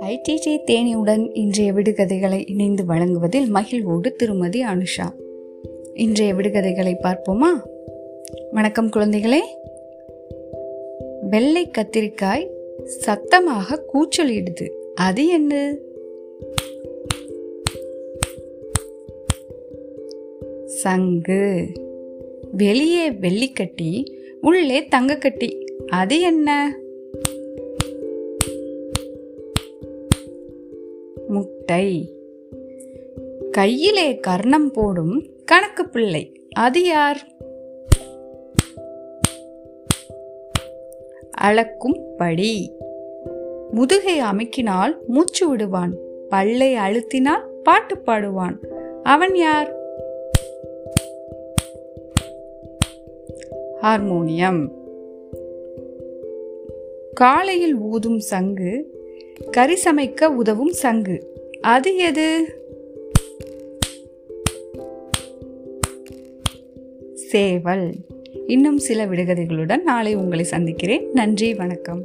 IDD தேனியுடன் இன்றைய விடுகதைகளை இணைந்து வழங்குவதில் மகிழ்வோடு திருமதி அனுஷா. இன்றைய விடுகதைகளை பார்ப்போமா? வணக்கம் குழந்தைகளே. வெள்ளை கத்திரிக்காய் சத்தமாக கூச்சலிடுது அது என்ன? சங்கு. வெளியே வெள்ளிக்கட்டி உள்ளே தங்கக்கட்டி அது என்ன? முட்டை. கையிலே கர்ணம் போடும் கணக்கு பிள்ளை. அது யார்? அளக்கும் படி. முதுகை அமைக்கினால் மூச்சு விடுவான். பல்லை அழுத்தினால் பாட்டு பாடுவான். அவன் யார்? ஹார்மோனியம். காலையில் ஊதும் சங்கு கறி சமைக்க உதவும் சங்கு. அது எது? சேவல். இன்னும் சில விடுகதைகளுடன் நாளை உங்களை சந்திக்கிறேன். நன்றி வணக்கம்.